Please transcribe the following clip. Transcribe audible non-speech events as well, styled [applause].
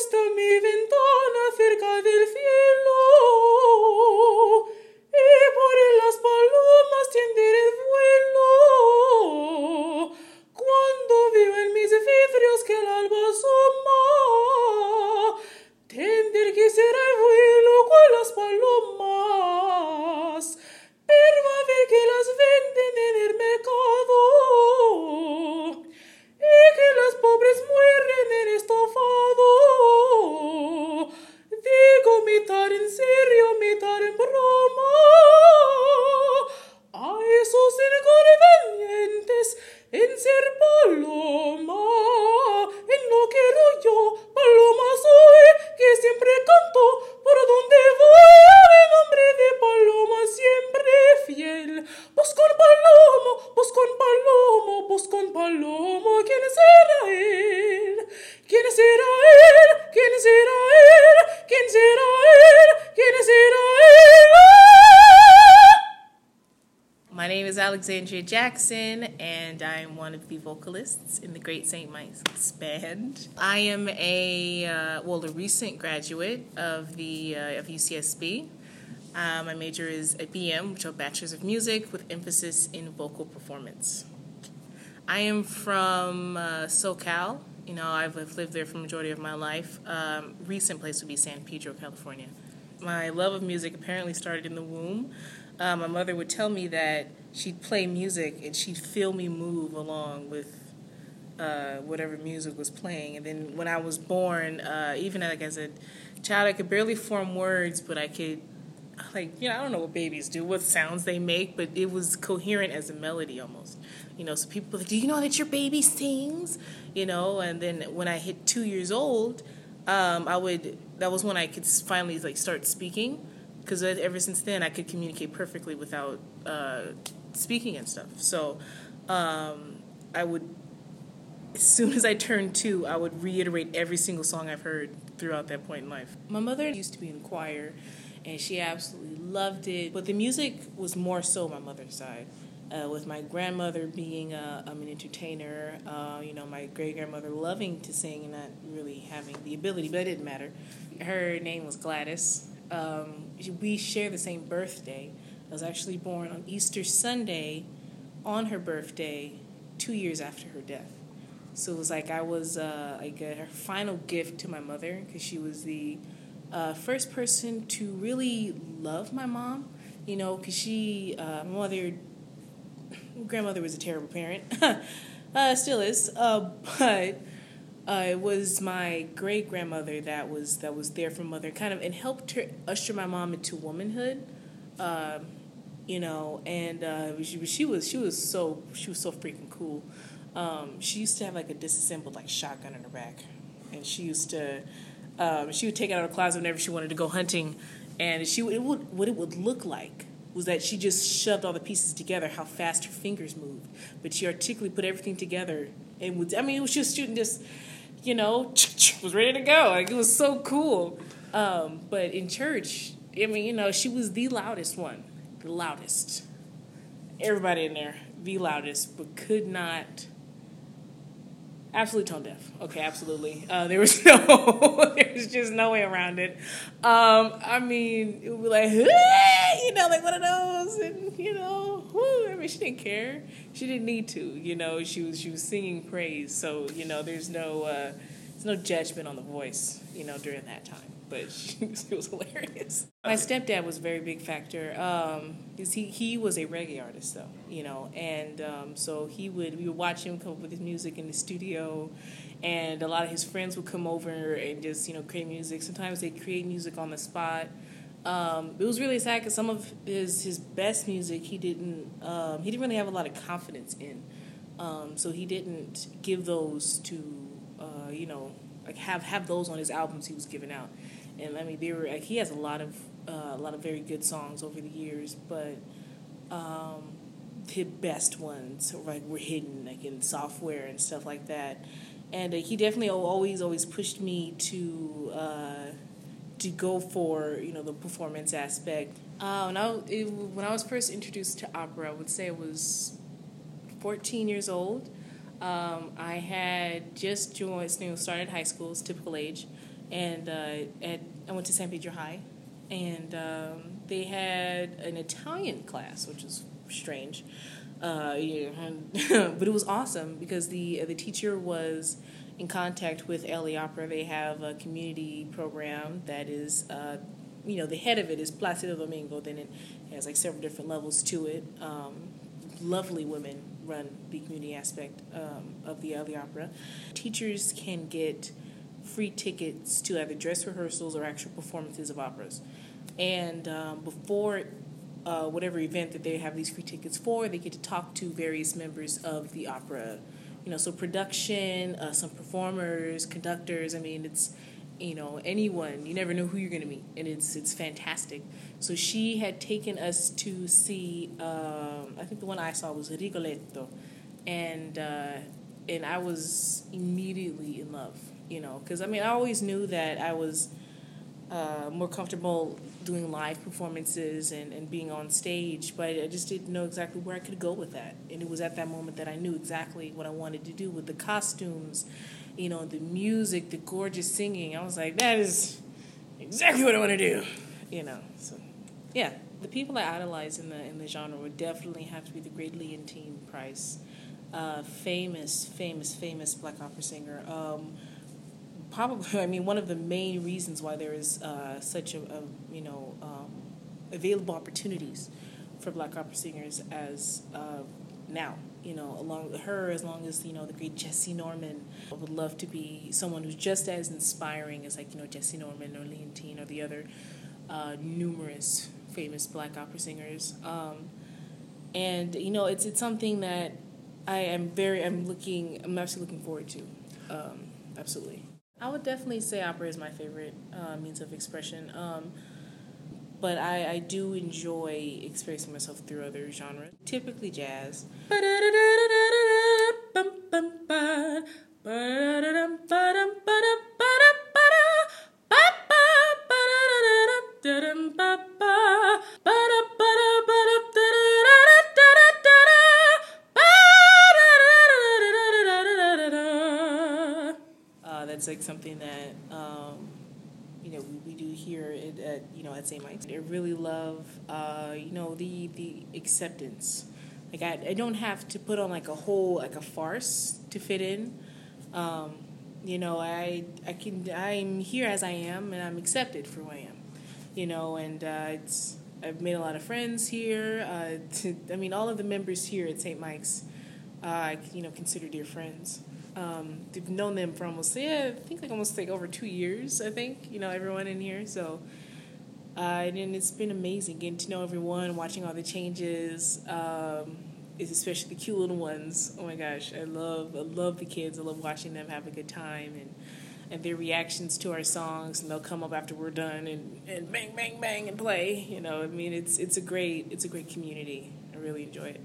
está mi ventana Alexandria Jackson, and I'm one of the vocalists in the Great St. Mike's Band. I am a uh, well, a recent graduate of the uh, of UCSB. Uh, my major is a BM, which is a Bachelor's of Music, with emphasis in vocal performance. I am from uh, SoCal. You know, I've lived there for the majority of my life. Um, recent place would be San Pedro, California. My love of music apparently started in the womb. Uh, my mother would tell me that she'd play music and she'd feel me move along with uh, whatever music was playing. And then when I was born, uh, even like as a child, I could barely form words, but I could, like, you know, I don't know what babies do, what sounds they make, but it was coherent as a melody almost. You know, so people like, do you know that your baby sings? You know, and then when I hit two years old, um, I would, that was when I could finally like start speaking because ever since then I could communicate perfectly without uh, speaking and stuff. So um, I would, as soon as I turned two, I would reiterate every single song I've heard throughout that point in life. My mother used to be in choir, and she absolutely loved it. But the music was more so my mother's side. Uh, with my grandmother being um, an entertainer, uh, you know, my great grandmother loving to sing and not really having the ability, but it didn't matter. Her name was Gladys. Um, we share the same birthday. I was actually born on Easter Sunday on her birthday, two years after her death. So it was like I was uh, like a, her final gift to my mother because she was the uh, first person to really love my mom. You know, because she, uh, my mother, grandmother was a terrible parent, [laughs] uh, still is, uh, [laughs] but uh, it was my great grandmother that was that was there for mother, kind of, and helped her usher my mom into womanhood. Um, you know, and uh, she, she was she was so she was so freaking cool. Um, she used to have like a disassembled like shotgun in her back, and she used to um, she would take it out of the closet whenever she wanted to go hunting, and she it would what it would look like was that she just shoved all the pieces together, how fast her fingers moved, but she articulately put everything together and I mean it was just shooting just you know [laughs] was ready to go like it was so cool. Um, but in church, I mean you know she was the loudest one the loudest. Everybody in there, the loudest, but could not. Absolutely tone deaf. Okay, absolutely. Uh, there was [laughs] no, there was just no way around it. Um, I mean, it would be like, [laughs] you know, like one of those, and you know, whoo, I mean, she didn't care. She didn't need to. You know, she was she was singing praise, so you know, there's no uh, there's no judgment on the voice. You know, during that time but [laughs] she was, was hilarious. My stepdad was a very big factor. Um, he he was a reggae artist though, you know, and um, so he would we would watch him come up with his music in the studio, and a lot of his friends would come over and just you know create music. Sometimes they create music on the spot. Um, it was really sad because some of his his best music he didn't um, he didn't really have a lot of confidence in, um, so he didn't give those to uh, you know like have have those on his albums he was giving out and I mean, they were like he has a lot of uh, a lot of very good songs over the years, but um, the best ones like were hidden like in software and stuff like that. And uh, he definitely always always pushed me to uh, to go for you know the performance aspect. Uh, when I it, when I was first introduced to opera, I would say I was 14 years old. Um, I had just joined, you know, started high school, typical age and uh, at I went to San Pedro High, and um, they had an Italian class, which is strange. Uh, yeah, [laughs] but it was awesome because the the teacher was in contact with LA Opera. They have a community program that is, uh, you know, the head of it is Placido Domingo. Then it has like several different levels to it. Um, lovely women run the community aspect um, of the LA Opera. Teachers can get free tickets to either dress rehearsals or actual performances of operas. And um, before uh, whatever event that they have these free tickets for, they get to talk to various members of the opera. You know, so production, uh, some performers, conductors. I mean, it's you know anyone. You never know who you're going to meet, and it's it's fantastic. So she had taken us to see. Um, I think the one I saw was Rigoletto, and uh, and I was immediately in love. You know, because I mean, I always knew that I was uh, more comfortable doing live performances and, and being on stage, but I just didn't know exactly where I could go with that. And it was at that moment that I knew exactly what I wanted to do with the costumes, you know, the music, the gorgeous singing. I was like, that is exactly what I want to do, you know. So, yeah, the people I idolize in the in the genre would definitely have to be the great Leontyne Price, uh, famous, famous, famous black opera singer. Um, probably, [laughs] I mean, one of the main reasons why there is uh, such a, a, you know um, available opportunities for black opera singers as uh, now. You know, along with her, as long as you know the great Jessye Norman, I would love to be someone who's just as inspiring as like you know Jessye Norman or Leontyne or the other uh, numerous famous black opera singers. Um, and you know, it's it's something that I am very I'm looking I'm actually looking forward to. Um, absolutely. I would definitely say opera is my favorite uh, means of expression. Um, but I, I do enjoy expressing myself through other genres, typically jazz. Like something that um, you know we, do here at, at, you know at St. Mike's. I really love uh, you know the the acceptance. Like I, I don't have to put on like a whole like a farce to fit in. Um, you know I I can I'm here as I am and I'm accepted for who I am. You know and uh, it's I've made a lot of friends here. Uh, to, [laughs] I mean all of the members here at St. Mike's. Uh, I you know consider dear friends. Um, they've known them for almost yeah, I think like almost like over two years. I think you know everyone in here. So, uh, and it's been amazing getting to know everyone, watching all the changes. Um, especially the cute little ones. Oh my gosh, I love I love the kids. I love watching them have a good time and and their reactions to our songs. And they'll come up after we're done and, and bang bang bang and play. You know, I mean it's it's a great it's a great community. I really enjoy it.